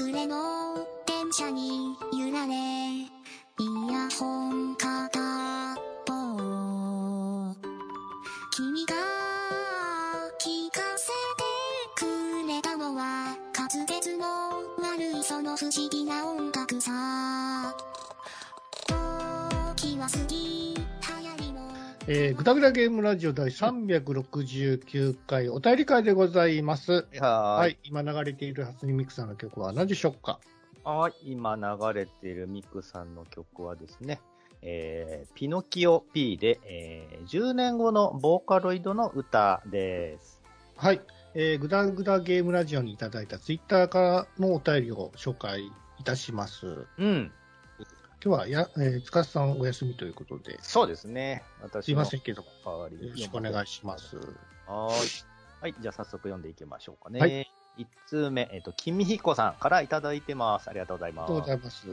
暮れの電車に揺られえー、ぐだぐだゲームラジオ第369回お便り会でございます。ははいい。今流れている初音ミクさんの曲は何でしょうか？はい。今流れているミクさんの曲はですね、えー、ピノキオ P で、えー、10年後のボーカロイドの歌です。はい。えー、ぐだぐだゲームラジオにいただいたツイッターからのお便りを紹介いたします。うん。今日はや、えー、塚さんお休みということで、そうですね。私すいませんけど、代わりによろしくお願いします。はーい。はい。じゃあ早速読んでいきましょうかね。はい1通目、えっ、と、君彦さんからいただいてます。ありがとうございあります。がとうございます。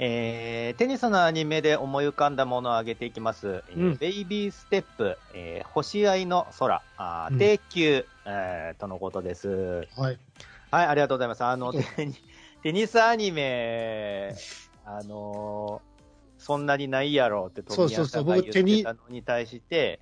えー、テニスのアニメで思い浮かんだものを挙げていきます。えーうんベイビーステップ、えー星合いの空、あーうん定休、えーとのことです。はい。はい、ありがとうございます。あの、テニスアニメ、あのーそんなにないやろって富そうそうそう谷さんが言ってたのに対して、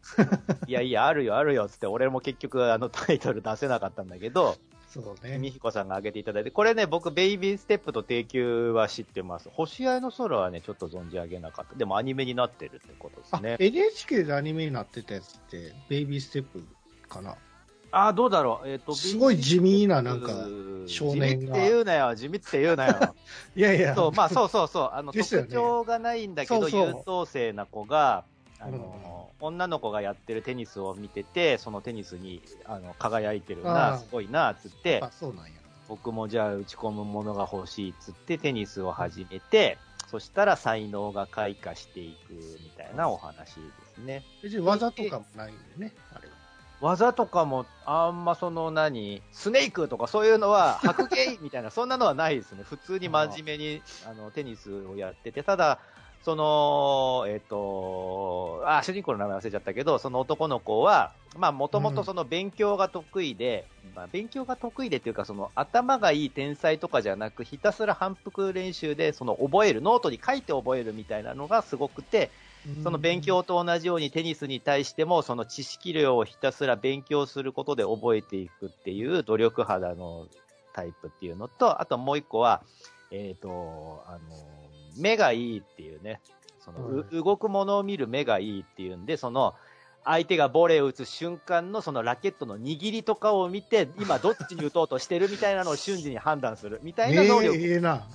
いやいや、あるよ、あるよ、つって、俺も結局あのタイトル出せなかったんだけど、そうみね。ひこさんが挙げていただいて、これね、僕、ベイビーステップと定休は知ってます。星合いの空はね、ちょっと存じ上げなかった。でもアニメになってるってことですあ、ね。NHK でアニメになってたやつって、ベイビーステップかな？あ、どうだろう。えっ、と、すごい地味ななんかうん少年が地味って言うなよ、地味って言うなよ。いやいや、そう、まあそうそうそう。あの、ね特徴がないんだけど、そうそう優等生な子が、あの、女の子がやってるテニスを見てて、そのテニスに、あの、輝いてるあな、ーすごいな、つってあ、、そうなんや。僕もじゃあ打ち込むものが欲しいっつってテニスを始めて、そしたら才能が開花していくみたいなお話ですね。別に技とかもないんでね、あれは。技とかもあんまその何、スネークとかそういうのは 白芸みたいな、そんなのはないですね。普通に真面目にあのテニスをやってて、ただ、その、えっ、と、あ、主人公の名前忘れちゃったけど、その男の子は、まあ、もともとその勉強が得意で、まあ、勉強が得意でっていうか、その頭がいい天才とかじゃなく、ひたすら反復練習で、その覚える、ノートに書いて覚えるみたいなのがすごくて、その勉強と同じようにテニスに対しても、その知識量をひたすら勉強することで覚えていくっていう努力肌のタイプっていうのと、あともう一個は、えっ、と、あの、目がいいっていうね、その、う動くものを見る目がいいっていうんで、その、相手がボレーを打つ瞬間のそのラケットの握りとかを見て、今どっちに打とうとしてるみたいなのを瞬時に判断するみたいな能力ええええな。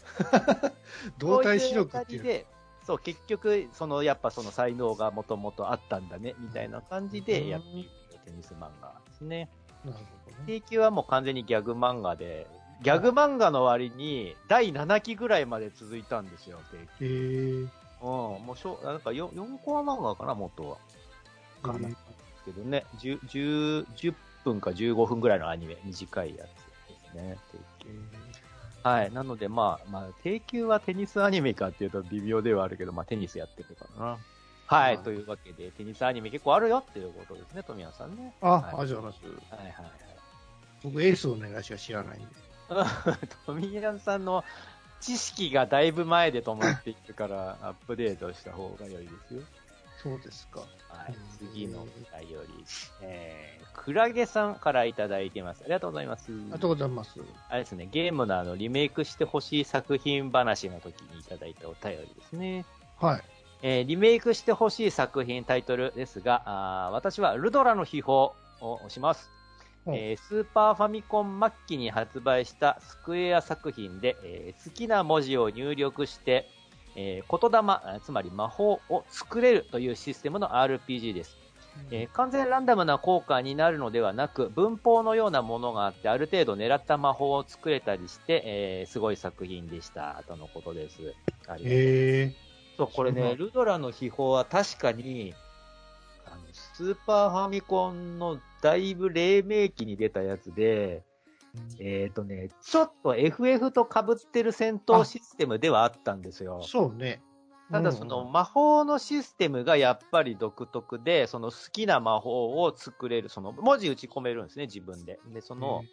動体視力っていう。そう、結局、その、やっぱその才能がもともとあったんだね、みたいな感じでやっているテニス漫画ですね。なるほどね。定休はもう完全にギャグ漫画で、ギャグ漫画の割に、第7期ぐらいまで続いたんですよ、定休。へえうん、もうしょ、なんか 4, 4コマ漫画かな、元は。かな。ですけどね、10、10 10分か15分ぐらいのアニメ、短いやつですね、定休。はい。なので、まあ、まあ、定休はテニスアニメかっていうと微妙ではあるけど、まあ、テニスやってるからな。はい。はいというわけで、テニスアニメ結構あるよっていうことですね、富谷さんね。あ、はいありがとうございます。はいはい僕、エースお願いしか知らないんで。はい。富谷さんの知識がだいぶ前で止まっているから、アップデートした方が良いですよ。そうですか。はい。次のお便り、えー、クラゲさんからいただいてます。ありがとうございます。ありがとうございます。あれですね、ゲームのあの、リメイクしてほしい作品話の時にいただいたお便りですね。はい。えーリメイクしてほしい作品タイトルですが、あー私はルドラの秘宝を押します。うんえースーパーファミコン末期に発売したスクエア作品で、えー好きな文字を入力して、えー言霊、あつまり魔法を作れるというシステムの RPG です。えー完全ランダムな効果になるのではなく、文法のようなものがあって、ある程度狙った魔法を作れたりして、えーすごい作品でした、とのことです。ありがとうへえ。そう、これね、ルドラの秘宝は確かに、あのスーパーファミコンのだいぶ黎明期に出たやつで、えっ、とね、ちょっと FF と被ってる戦闘システムではあったんですよ。そうね。ただその魔法のシステムがやっぱり独特で、その好きな魔法を作れる、その文字打ち込めるんですね、自分で。で、その、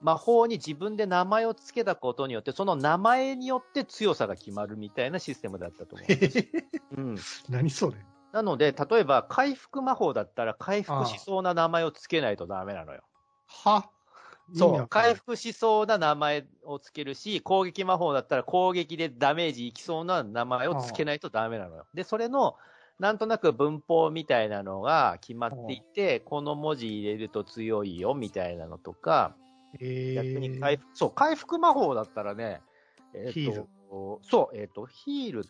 魔法に自分で名前を付けたことによって、その名前によって強さが決まるみたいなシステムだったと思う。うん。何それなので、例えば回復魔法だったら回復しそうな名前を付けないとダメなのよ。は？そう。回復。復しそうな名前を付けるし、攻撃魔法だったら攻撃でダメージいきそうな名前を付けないとダメなのよ。で、それの、なんとなく文法みたいなのが決まっていて、この文字入れると強いよみたいなのとか、え逆に回復、そう、回復魔法だったらね、えールと、そう、えっ、と、ヒール、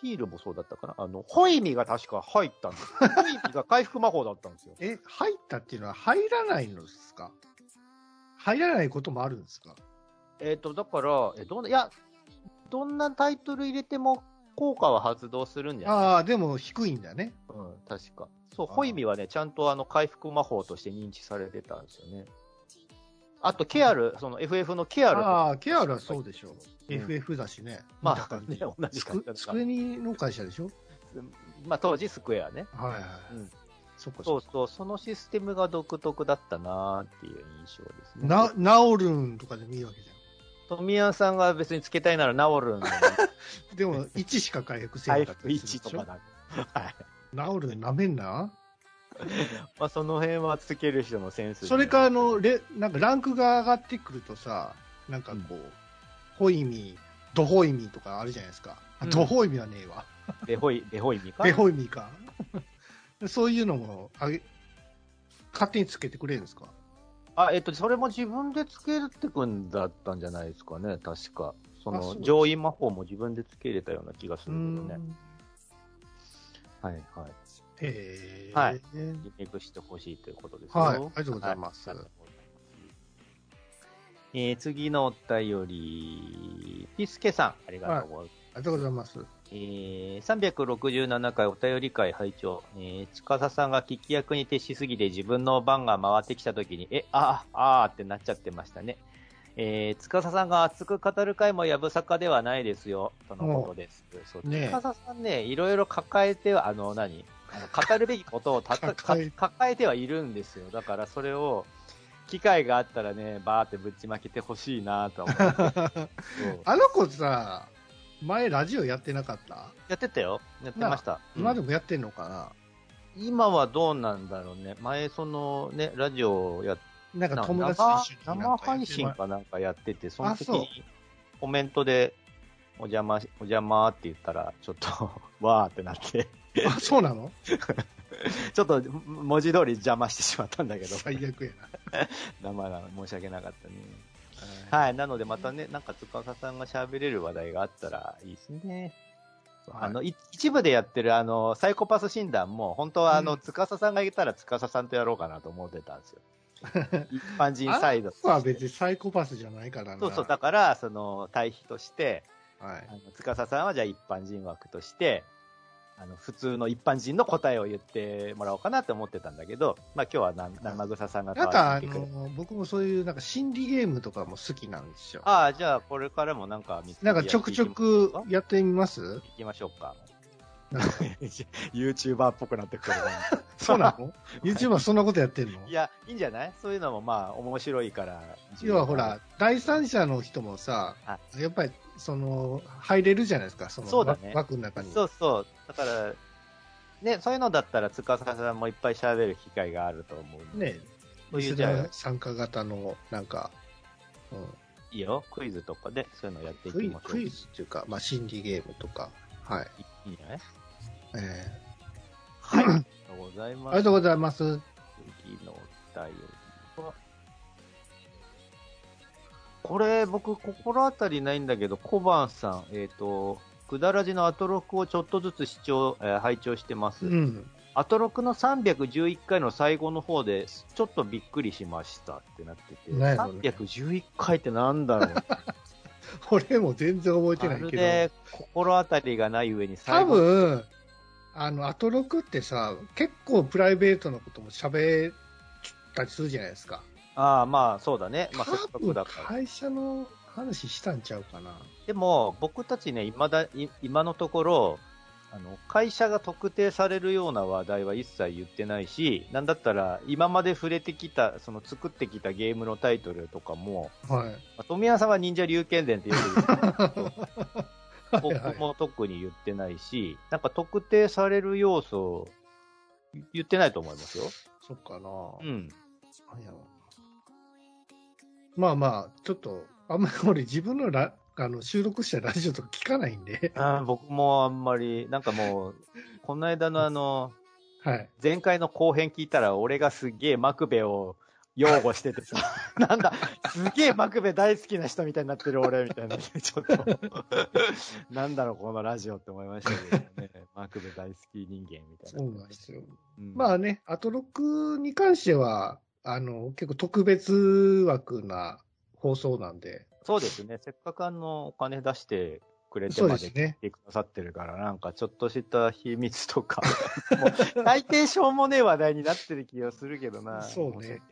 ヒールもそうだったかな？あの、ホイミが確か入ったんですよ。ホイミが回復魔法だったんですよ。え、入ったっていうのは入らないのですか？入らないこともあるんですか？えっ、と、だから、え、どんな、いや、どんなタイトル入れても効果は発動するんじゃないああ、でも低いんだね。うん、確か。そう、ホイミはね、ちゃんとあの、回復魔法として認知されてたんですよね。あと、ケアル、その FF のケアルああ、ケアルはそうでしょう。うん FF だしね。まあね同じスク感じだったスクエニの会社でしょ？まあ、当時スクエアね。はいはい。うんそそうそう、そのシステムが独特だったなーっていう印象ですね。な、ナオルンとかでもいいわけじ富谷さんが別につけたいならナオルンのゃん。でも、1しか回復せなかったりする1でしょ？とかだ。はい。ナオルン舐めんな？まあ、その辺はつける人のセンスにそれか、あの、レ、なんかランクが上がってくるとさ、なんかこう、ホイミ、ドホイミとかあるじゃないですか。あうんドホイミはねえわ。ベホイ、ベホイミか？デホイミか。そういうのもあげ、勝手につけてくれるんですか？あ、えっと、それも自分でつけてくんだったんじゃないですかね、確か。その上位魔法も自分でつけれたような気がするけどね。ん。はいはい。へえ。はい。リメイクしてほしいということですよ。はい。ありがとうございます。はい。えー、次のお便り、ピスケさん、ありがとうございます。ありがとうございます。えー、367回お便り会拝聴えー、司さんが聞き役に徹しすぎて自分の番が回ってきた時に、え、ああ、あーってなっちゃってましたね。えー、司さんが熱く語る回もやぶさかではないですよ、とのことです。そう、ねえ司さんね、いろいろ抱えては、あの、何？あの語るべきことをたた抱えてはいるんですよ。だからそれを、機会があったらね、バーってぶちまけてほしいなと思って。あの子さ、前ラジオやってなかった？やってたよ。やってました。うん今でもやってんのかな、今はどうなんだろうね。前、そのね、ラジオやっなんかな友達と生配信かなんかやってて、その時にコメントで、お邪魔し、お邪魔って言ったら、ちょっと、わーってなって、あ、そうなの？ちょっと文字通り邪魔してしまったんだけど、最悪や 生な申し訳なかったね。はい。なのでまたね、なんか司さんが喋れる話題があったらいいですね。はいあの、い一部でやってるあの、サイコパス診断も、本当はあの、うん司さんがいたら司さんとやろうかなと思ってたんですよ。一般人な。サイドは別にサイコパスじゃないからな。そうそう、だから、その、対比として、はいあ。の、司さんはじゃあ一般人枠として、あの、普通の一般人の答えを言ってもらおうかなって思ってたんだけど、まあ今日はな生草さんがなんか、あの、僕もそういう、なんか心理ゲームとかも好きなんですよ。ああ、じゃあこれからもなんか見つけてなんかちょくちょくやってみます？きましょうか。YouTuber っぽくなってくるな。そうなの ?YouTube はそんなことやってんの？いや、いいんじゃない？そういうのもまあ面白いから。要はほら、第三者の人もさは、やっぱり、その、入れるじゃないですか、そのそうだね枠の中に。そうそう。だから、ね、そういうのだったら、司さんもいっぱい喋る機会があると思うんで。ねそういうじゃ参加型の、なんか、うんいいよ。クイズとかで、そういうのやっていきましょう。クイズっていうか、まあ、心理ゲームとか、はい。いいんじゃない？えはい。ありがとうございー、ます。ありがとうございます。次のお便りは、これ、僕、心当たりないんだけど、小判さん、えっ、と、くだらじのアトロクをちょっとずつ視聴、えー拝聴してます。うん。アトロクの311回の最後の方で、ちょっとびっくりしましたってなってて、ね311回ってなんだろう 俺も全然覚えてまないけど。心当たりがない上に多最後、分、あの、アトロクってさ、結構プライベートのことも喋ったりするじゃないですか。ああ、まあそうだね。まあせっか多分くだから。会社の話したんちゃうかな。でも、僕たちね、今だ、い今のところ、あの、会社が特定されるような話題は一切言ってないし、なんだったら今まで触れてきた、その作ってきたゲームのタイトルとかも、はい。まあ富谷さんは忍者龍剣伝って言うけど、はいはい僕も特に言ってないし、なんか特定される要素、言ってないと思いますよ。そっかな。うん。まあまあ、ちょっと、あんまり俺自分のラあの収録したラジオとか聞かないんで、あー僕もあんまり、なんかもう、この間のあの、はい。前回の後編聞いたら、俺がすっげえマクベを擁護しててさ、なんだ、すげえマクベ大好きな人みたいになってる俺みたいな、ちょっと、なんだろう、このラジオって思いましたけどね、マクベ大好き人間みたいな。そうなんですよ。うんまあね、アトロックに関しては、あの、結構特別枠な放送なんで、そうですね、せっかくあの、お金出してくれてまですねで聞いてくださってるから、なんかちょっとした秘密とか、大抵しょうもねえ話題になってる気がするけどな。そうね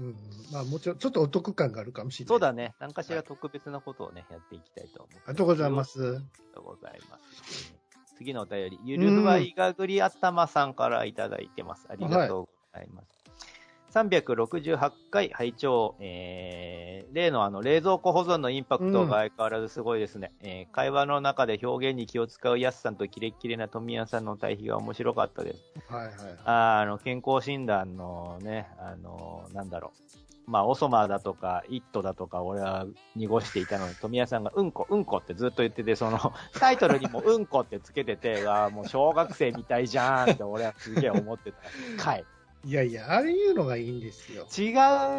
うん、まあもちろん、ちょっとお得感があるかもしれない。そうだね。何かしら特別なことをね、やっていきたいと思う。ありがとうございま。す。ありがとうございます。次のお便り、ゆるふわいがぐりあったまさんからいただいてます。ありがとうございます。368回拝聴、えー、例のあの冷蔵庫保存のインパクトが相変わらずすごいですね、えー会話の中で表現に気を使うやすさんとキレッキレな富谷さんの対比が面白かったです。はいはい。あーあの、健康診断のね、あの、なんだろう。まあ、オソマだとか、イットだとか、俺は濁していたのに、富谷さんがうんこ、うんこってずっと言ってて、その、タイトルにも うんこってつけてて、ああ、もう小学生みたいじゃんって俺はすげえ思ってた。かい。いやいや、あれ言うのがいいんですよ。違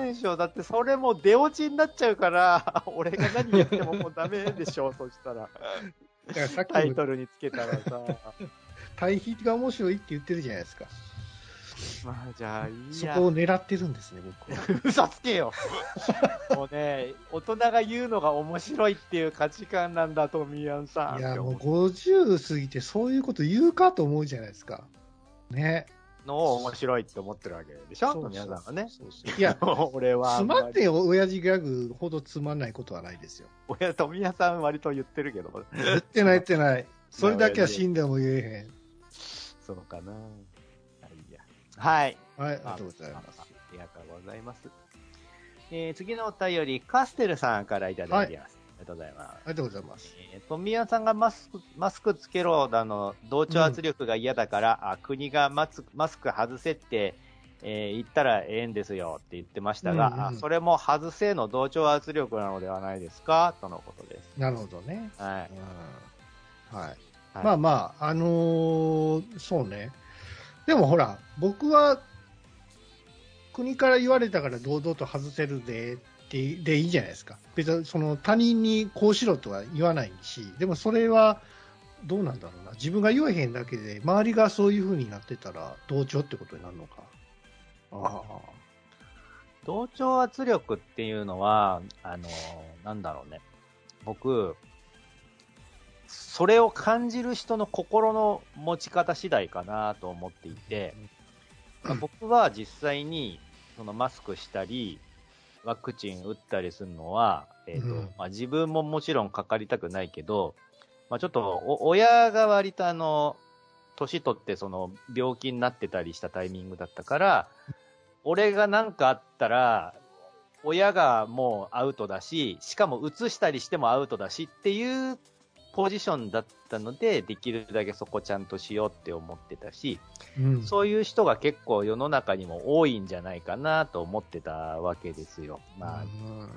うでしょ。だってそれもう出落ちになっちゃうから、俺が何言ってももうダメでしょ。そしたら。だからさっきのタイトルにつけたらさ。対比が面白いって言ってるじゃないですか。まあ、じゃあいいや。そこを狙ってるんですね、僕は。嘘つけよ。もうね、大人が言うのが面白いっていう価値観なんだ、トミヤンさん。いや、もう50過ぎてそういうこと言うかと思うじゃないですか。ね。のを面白いって思ってるわけでしょ、そうトミヤンさんがね。そうそういや、俺は。つまって親父ギャグほどつまんないことはないですよ。親、トミヤさん割と言ってるけど。言ってない言ってない。それだけは死んでも言えそうかな。はいや。はい。へん。はい、ありがとうございます。ありがとうございます。えー、次のお便り、カステルさんからいただいてます。ありがとうございます。ありがとうございます。えー、富谷さんがマスク、マスクつけろだの、同調圧力が嫌だから、あ国がマスマスク外せって、えー言ったらええんですよって言ってましたが、うんうんあそれも外せの同調圧力なのではないですか？とのことです。なるほどね。はい。うんはい。はいまあまあ、あのーそうね。でもほら、僕は、国から言われたから堂々と外せるで、ってでいいじゃないですか。別にその他人にこうしろとは言わないし、でもそれは、どうなんだろうな。自分が言えへんだけで、周りがそういう風になってたら、同調ってことになるのか。あ同調圧力っていうのは、あの、なんだろうね。僕、それを感じる人の心の持ち方次第かなと思っていて、まあ僕は実際にそのマスクしたり、ワクチン打ったりするのは、えっ、と、うん。まあ、自分ももちろんかかりたくないけど、まあ、ちょっとお親が割とあの、年取ってその病気になってたりしたタイミングだったから、俺が何かあったら、親がもうアウトだし、しかも移したりしてもアウトだしっていうポジションだったので、できるだけそこちゃんとしようって思ってたし、うん。そういう人が結構世の中にも多いんじゃないかなと思ってたわけですよ。まあ、うん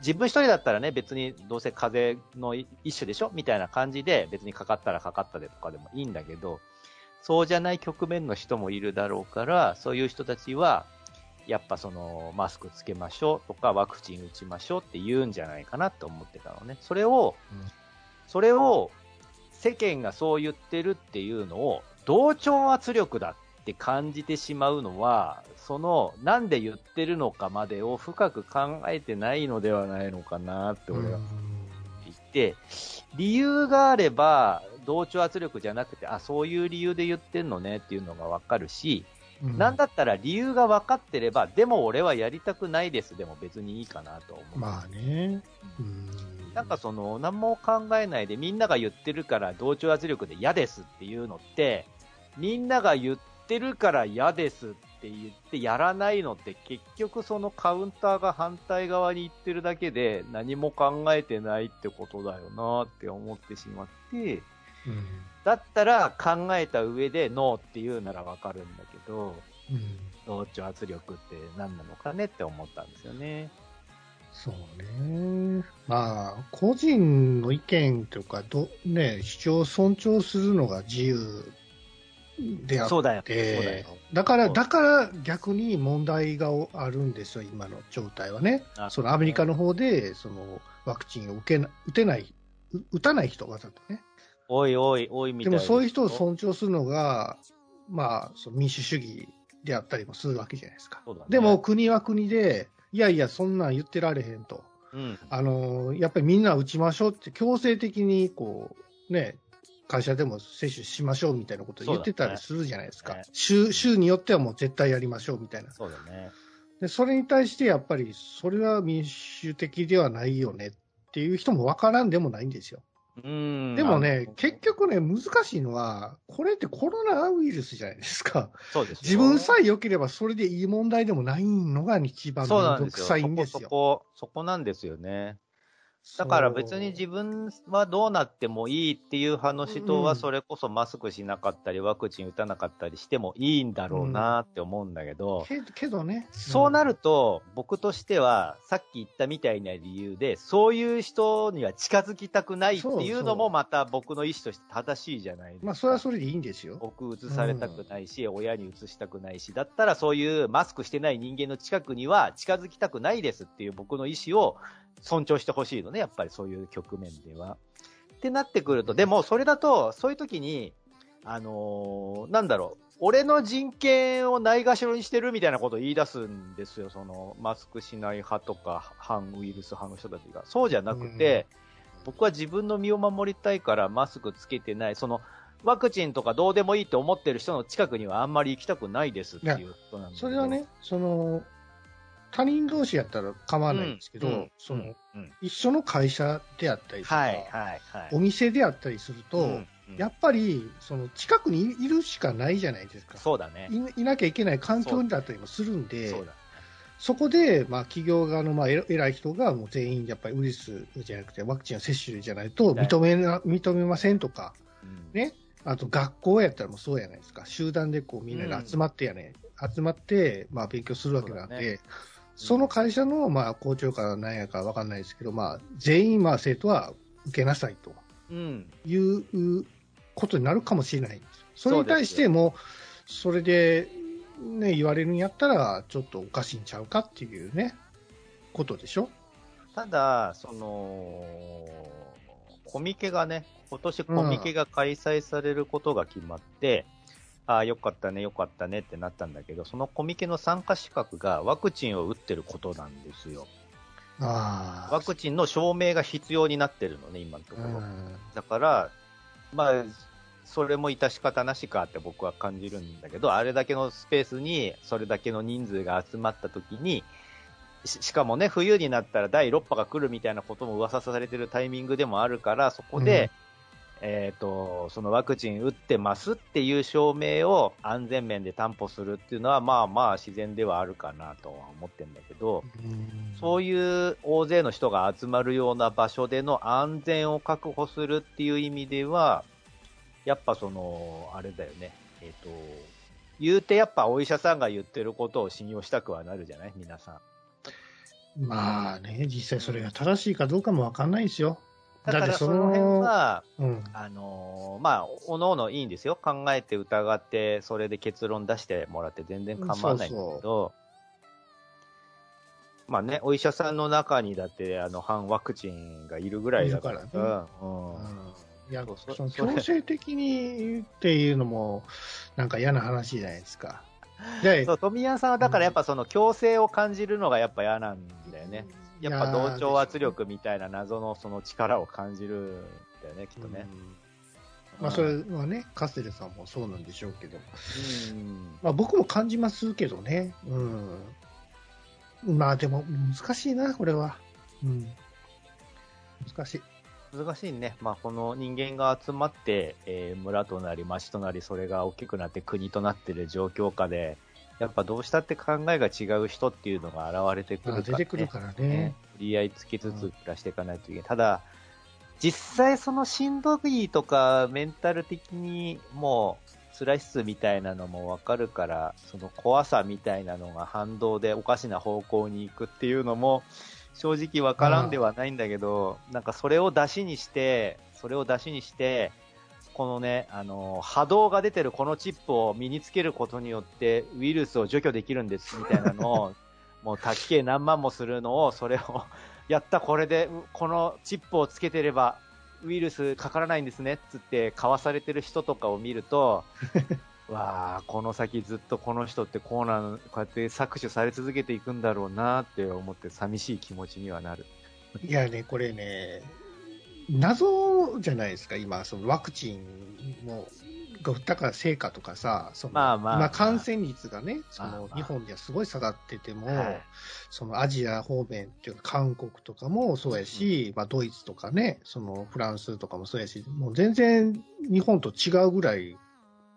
自分一人だったらね、別にどうせ風邪の一種でしょみたいな感じで、別にかかったらかかったでとかでもいいんだけど、そうじゃない局面の人もいるだろうから、そういう人たちは、やっぱその、マスクつけましょうとか、ワクチン打ちましょうって言うんじゃないかなと思ってたのね。それを、うんそれを、世間がそう言ってるっていうのを、同調圧力だって感じてしまうのは、その、なんで言ってるのかまでを深く考えてないのではないのかなって俺は言って、理由があれば、同調圧力じゃなくて、あ、そういう理由で言ってんのねっていうのがわかるし、うんなんだったら理由が分かってれば、でも俺はやりたくないですでも別にいいかなと思う。まあね。うんなんかその、何も考えないでみんなが言ってるから同調圧力で嫌ですっていうのって、みんなが言ってるから嫌ですって言ってやらないのって結局そのカウンターが反対側に行ってるだけで何も考えてないってことだよなって思ってしまって、うんだったら考えた上でノーって言うならわかるんだけど、うん同調圧力って何なのかねって思ったんですよね。そうね。まあ、個人の意見とかど、ね、主張を尊重するのが自由であっそうだよ。て、そうだよ。だから、だから逆に問題があるんですよ、今の状態はね。あそのアメリカの方で、そのワクチンを受けな打てない、う打たない人わざとね。おいおいおいみたいな。でもそういう人を尊重するのが、まあ、その民主主義であったりもするわけじゃないですか。ねでも、国は国で、いやいや、そんなん言ってられへんと。うん。あのやっぱりみんな打ちましょうって、強制的にこう、ね、会社でも接種しましょうみたいなことを言ってたりするじゃないですか、ね州州によってはもう絶対やりましょうみたいな、そうだね。でそれに対してやっぱり、それは民主的ではないよねっていう人も分からんでもないんですよ。うん。でもね結局ね、難しいのは、これってコロナウイルスじゃないですか。そうですよ自分さえ良ければそれでいい問題でもないのが一番そう面倒くなんですよ。さいんですよ。そこ、そこ、そこなんですよね。だから別に自分はどうなってもいいっていう派の人うんはそれこそマスクしなかったりワクチン打たなかったりしてもいいんだろうなって思うんだけど、けけどね。そうなると僕としてはさっき言ったみたいな理由でそういう人には近づきたくないっていうのもまた僕の意思として正しいじゃないですか。まあ、それはそれでいいんですよ。僕移されたくないし、親に移したくないし、だったらそういうマスクしてない人間の近くには近づきたくないですっていう僕の意思を尊重してほしいのね、やっぱりそういう局面では。ってなってくると、でもそれだと、そういう時に、あのーなんだろう、俺の人権をないがしろにしてるみたいなことを言い出すんですよ、そのマスクしない派とか反ウイルス派の人たちが。そうじゃなくて、僕は自分の身を守りたいからマスクつけてない、そのワクチンとかどうでもいいって思ってる人の近くにはあんまり行きたくないですっていうことなんだけどそれはね、その、他人同士やったら構わないんですけど、うんその、うんうん。一緒の会社であったりとか、はいはいはい。お店であったりすると、うんうん。やっぱり、その、近くにいるしかないじゃないですか。そうだね。いいなきゃいけない環境だったりもするんで、そこで、まあ、企業側の、まあ、え偉い人が、もう全員、やっぱりウイルスじゃなくて、ワクチンを接種じゃないと認めな、認めませんとか、うん。ね。あと学校やったらもうそうやないですか。集団でこうみんなで集まってやね、集まって、まあ勉強するわけなんで、その会社の、まあ校長か何やかわかんないですけど、まあ全員、まあ生徒は受けなさいとうん。いうことになるかもしれないんですよ。それに対しても、それで、ね、言われるんやったら、ちょっとおかしいんちゃうかっていうね、ことでしょ？ただ、その、コミケがね、今年コミケが開催されることが決まって、ああ、よかったね、よかったねってなったんだけど、そのコミケの参加資格がワクチンを打ってることなんですよ。ああ。ワクチンの証明が必要になってるのね、今のところ。うんだから、まあ、それも致し方なしかって僕は感じるんだけど、あれだけのスペースにそれだけの人数が集まった時に、ししかもね、冬になったら第6波が来るみたいなことも噂されてるタイミングでもあるから、そこで、えっ、と、そのワクチン打ってますっていう証明を安全面で担保するっていうのは、まあまあ自然ではあるかなとは思ってるんだけど、うんそういう大勢の人が集まるような場所での安全を確保するっていう意味では、やっぱその、あれだよね。えっ、と、言うてやっぱお医者さんが言ってることを信用したくはなるじゃない？皆さん。まあね、実際それが正しいかどうかもわかんないですよ。だからその辺は、うん。あのーまあ、おのおのいいんですよ。考えて疑って、それで結論出してもらって全然構わないんだけど、まあね、お医者さんの中にだって、あの、反ワクチンがいるぐらいだから。いるからねうん。うんいやそ強制的にっていうのも、なんか嫌な話じゃないですか。で そう、富谷さんはだからやっぱその強制を感じるのがやっぱ嫌なんだよね。やっぱ同調圧力みたいな謎のその力を感じるんだよね、きっとね。うんまあ、それはね、カステルさんもそうなんでしょうけど、うん。まあ、僕も感じますけどね、うん、まあでも難しいな、これは。うん、難しい。難しいね。まあ、この人間が集まって、えー村となり町となり、それが大きくなって国となってる状況下で、やっぱどうしたって考えが違う人っていうのが現れてくるから、ね。まあ出てくるからねり合いつきつつ暮らしていかないといけない。ただ、実際そのしんどいとか、メンタル的にもう辛い質みたいなのもわかるから、その怖さみたいなのが反動でおかしな方向に行くっていうのも、正直わからんではないんだけど、なんかそれを出しにして、それを出しにして、このね、あの、波動が出てるこのチップを身につけることによって、ウイルスを除去できるんです、みたいなのを、もう、たっけ何万もするのを、それを、やった、これで、うこのチップをつけてれば、ウイルスかからないんですね、つって、かわされてる人とかを見ると、わあ、この先ずっとこの人ってこうなん、こうやって搾取され続けていくんだろうなって思って、寂しい気持ちにはなる。いやね、これね、謎じゃないですか、今、そのワクチンのが打ったから成果とかさ、そのまあまあ今、感染率がね、そまあまあ。の日本ではすごい下がってても、はい。そのアジア方面っていうか、韓国とかもそうやし、まあ、ドイツとかね、そのフランスとかもそうやし、もう全然日本と違うぐらい、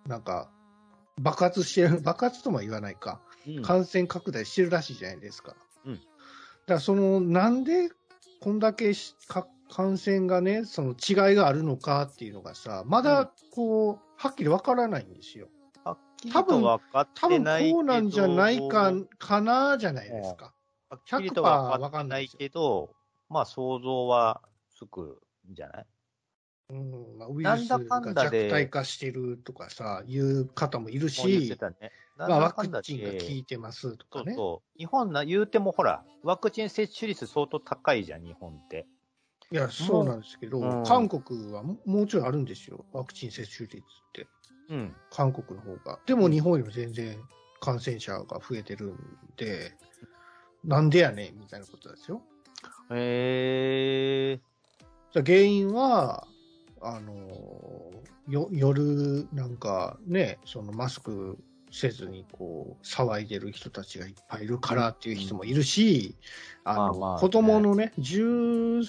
なんか、爆発してる、爆発とも言わないか、うん。感染拡大してるらしいじゃないですか。うん。だからその、なんでこんだけしか感染がね、その違いがあるのかっていうのがさ、まだこう、はっきりわからないんですよ。はっきり多分多分てないけど。こうなんじゃないか、かなじゃないですか。はっきりとは100%分かんないけど、まあ想像はつくんじゃない？うんまあ、ウイルスなんだかんだでが弱体化してるとかさ、いう方もいるし、たね。まあ、ワクチンが効いてますとかね。そうそう。日本な、言うてもほら、ワクチン接種率相当高いじゃん、日本って。いや、そうなんですけど、うん韓国はももうちょいあるんですよ、ワクチン接種率って。うん。韓国の方が。でも日本よりも全然感染者が増えてるんで、なんでやねんみたいなことですよ。へえじゃあ原因は、あのよ夜なんかね、そのマスクせずにこう騒いでる人たちがいっぱいいるからっていう人もいるし、あのまあまあ子供のね、10,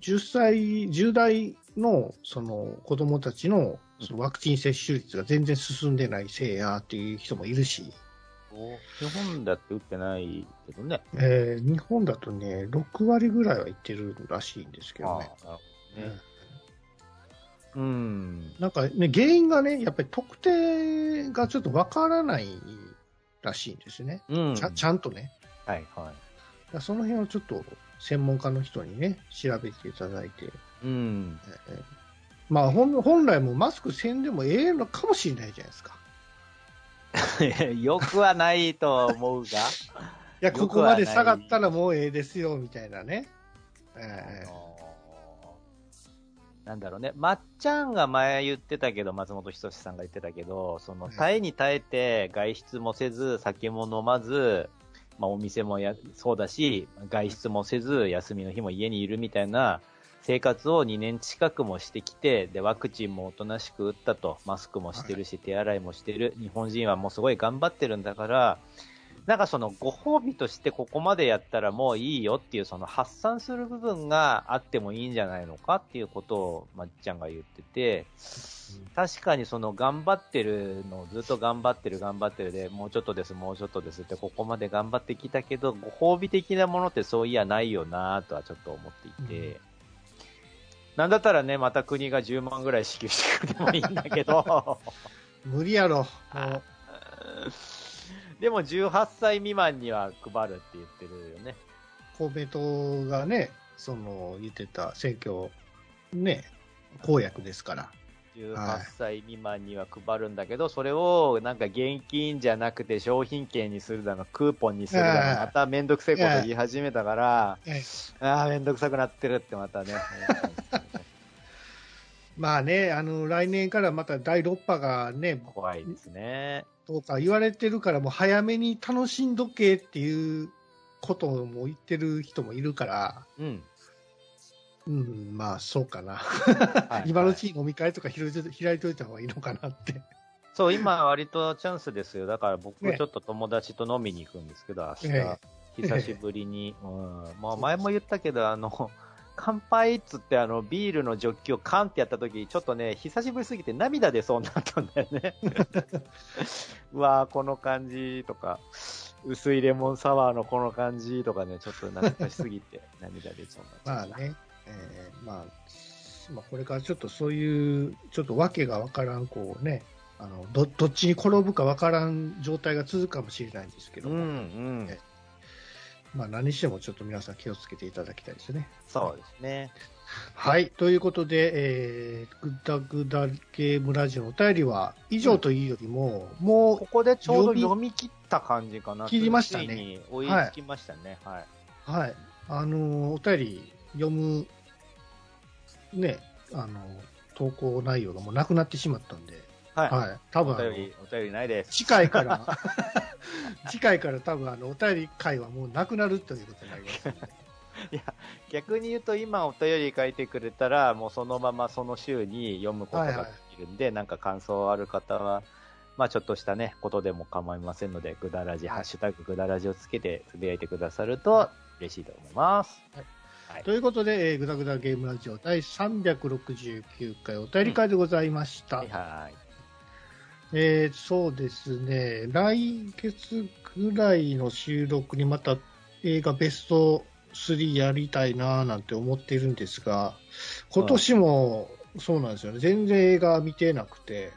10歳、10代のその子供たちのそのワクチン接種率が全然進んでないせいやっていう人もいるし、日本だって打ってないけどね。えー日本だとね、6割ぐらいはいってるらしいんですけどね。ああ。うん。なんかね、原因がね、やっぱり特定がちょっとわからないらしいんですね。うん。ちゃちゃんとね。はいはい。だその辺をちょっと専門家の人にね、調べていただいて。うん。えーまあ本本来もマスクせんでもええのかもしれないじゃないですか。よくはないと思うが。いや、ここまで下がったらもうええですよ、みたいなね。えーなんだろうね、まっちゃんが前言ってたけど、松本人志さんが言ってたけど、そのはい耐えに耐えて外出もせず、酒も飲まず、まあ、お店もやそうだし、外出もせず、休みの日も家にいるみたいな生活を2年近くもしてきて、で、ワクチンもおとなしく打ったと、マスクもしてるし、手洗いもしてる、日本人はもうすごい頑張ってるんだから、なんかそのご褒美としてここまでやったらもういいよっていうその発散する部分があってもいいんじゃないのかっていうことをまっちゃんが言ってて、確かにその頑張ってるのをずっと頑張ってる頑張ってるで、もうちょっとです、もうちょっとですってここまで頑張ってきたけど、ご褒美的なものってそういやないよなとはちょっと思っていて、うんなんだったらね、また国が10万ぐらい支給してくれてもいいんだけど、無理やろ。もでも18歳未満には配るって言ってるよね。う公明党がね、その言ってた選挙、ね、公約ですから。18歳未満には配るんだけど、それをなんか現金じゃなくて商品券にするだの、クーポンにするだええの、まためんどくせえこと言い始めたから、ええああ、めんどくさくなってるってまたね。まあね、あの、来年からまた第6波がね、怖いですね。とか言われてるから、もう早めに楽しんどけっていうことも言ってる人もいるから、うん。うん、まあそうかな。はい今のうちに飲み会とか開いと開いた方がいいのかなって。そう、今割とチャンスですよ。だから僕ねちょっと友達と飲みに行くんですけど、明日。え久しぶりに。うん。まあ前も言ったけど、あの、乾杯っつってあのビールのジョッキをカンってやった時ちょっとね、久しぶりすぎて涙出そうになったんだよね。うわーこの感じとか、薄いレモンサワーのこの感じとかね、ちょっと懐かしすぎて涙出そうになっちゃった。まあね、えーまあ、まあ、これからちょっとそういう、ちょっとわけがわからん、こうね、あのどどっちに転ぶかわからん状態が続くかもしれないんですけども、うんうんえ。まあ、何してもちょっと皆さん気をつけていただきたいですね。そうですね。はい。ということで、えー、ぐだぐだゲームラジオのお便りは以上というよりも、もここでちょうど読み切った感じかな。切りましたね追いつきましたね。はい。う、はい。あのーお便り読む、ね、あのー投稿内容がもうなくなってしまったんで、はい。はい。多分お便り、お便りないです。次回から、次回から多分あの、お便り会はもうなくなるということになります、いや、逆に言うと今お便り書いてくれたら、もうそのままその週に読むことができるんで、なんか感想ある方は、まあちょっとしたね、ことでも構いませんので、ぐだらじ、ハッシュタグぐだらじをつけてつぶやいてくださると嬉しいと思います。ということで、えー、ぐだぐだゲームラジオ第369回お便り会でございました。はいはい。えーそうですね、来月ぐらいの収録にまた映画ベスト3やりたいななんて思ってるんですが、今年もそうなんですよね、全然映画見てなくて、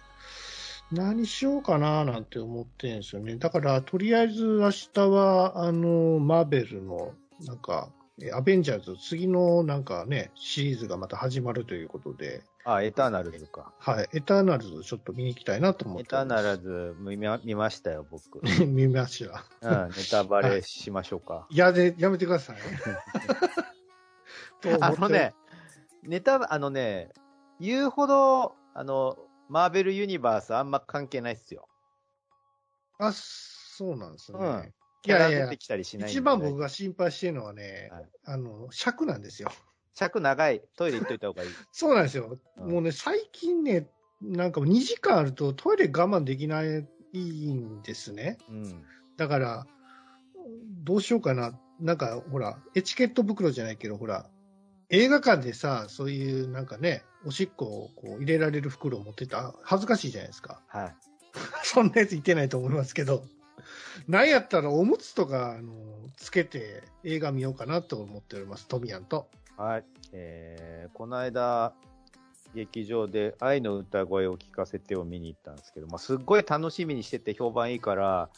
何しようかななんて思ってるんですよね。だから、とりあえず明日は、あの、マーベルの、なんか、アベンジャーズ、次のなんかね、シリーズがまた始まるということで、あ、エターナルズか。はい、エターナルズちょっと見に行きたいなと思って。エターナルズ見ま見ましたよ、僕。見ました。うん、ネタバレしましょうか。いやで、やめてください。あのね、ネタ、あのね、言うほど、あの、マーベルユニバースあんま関係ないっすよ。あ、そうなんですね。うんいやいや出てきたりしないんで一番僕が心配してるのはね、はいあの、尺なんですよ。尺長い。トイレ行っといた方がいい。そうなんですよ。うんもうね、最近ね、なんかもう2時間あるとトイレ我慢できないんですね。うん。だから、どうしようかな。なんか、ほら、エチケット袋じゃないけど、ほら、映画館でさ、そういうなんかね、おしっこをこう入れられる袋を持ってた、恥ずかしいじゃないですか。はい。そんなやついてないと思いますけど、なんやったらおむつとか、あの、つけて映画見ようかなと思っております、トミヤンと。はい。えー、この間、劇場で愛の歌声を聞かせてを見に行ったんですけど、まあ、すっごい楽しみにしてて評判いいから、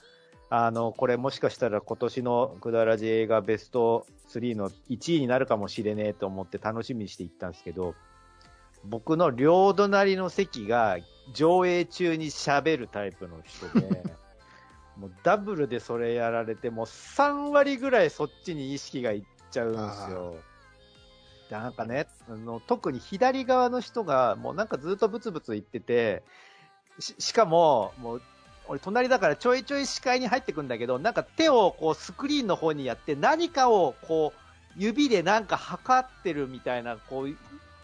あの、これもしかしたら今年のくだらじ映画ベスト3の1位になるかもしれねえと思って楽しみにして行ったんですけど、僕の両隣の席が上映中に喋るタイプの人で、もうダブルでそれやられて、もう3割ぐらいそっちに意識がいっちゃうんですよ。でなんかね、あの特に左側の人がもうなんかずっとブツブツ言ってて、ししかも、もう、俺隣だからちょいちょい視界に入ってくんだけど、なんか手をこうスクリーンの方にやって何かをこう指でなんか測ってるみたいな、こう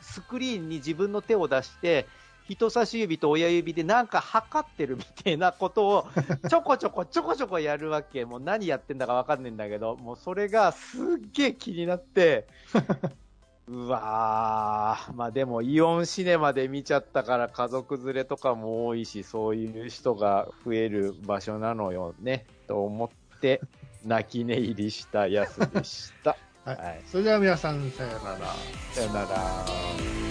スクリーンに自分の手を出して、人差し指と親指でなんか測ってるみたいなことを ちょこちょこちょこちょこやるわけ。もう何やってんだかわかんないんだけど、もうそれがすっげえ気になって、うわー、まあでもイオンシネマで見ちゃったから家族連れとかも多いし、そういう人が増える場所なのよね、と思って泣き寝入りしたやつでした。はい。はいそれでは皆さん、さようなら。さよなら。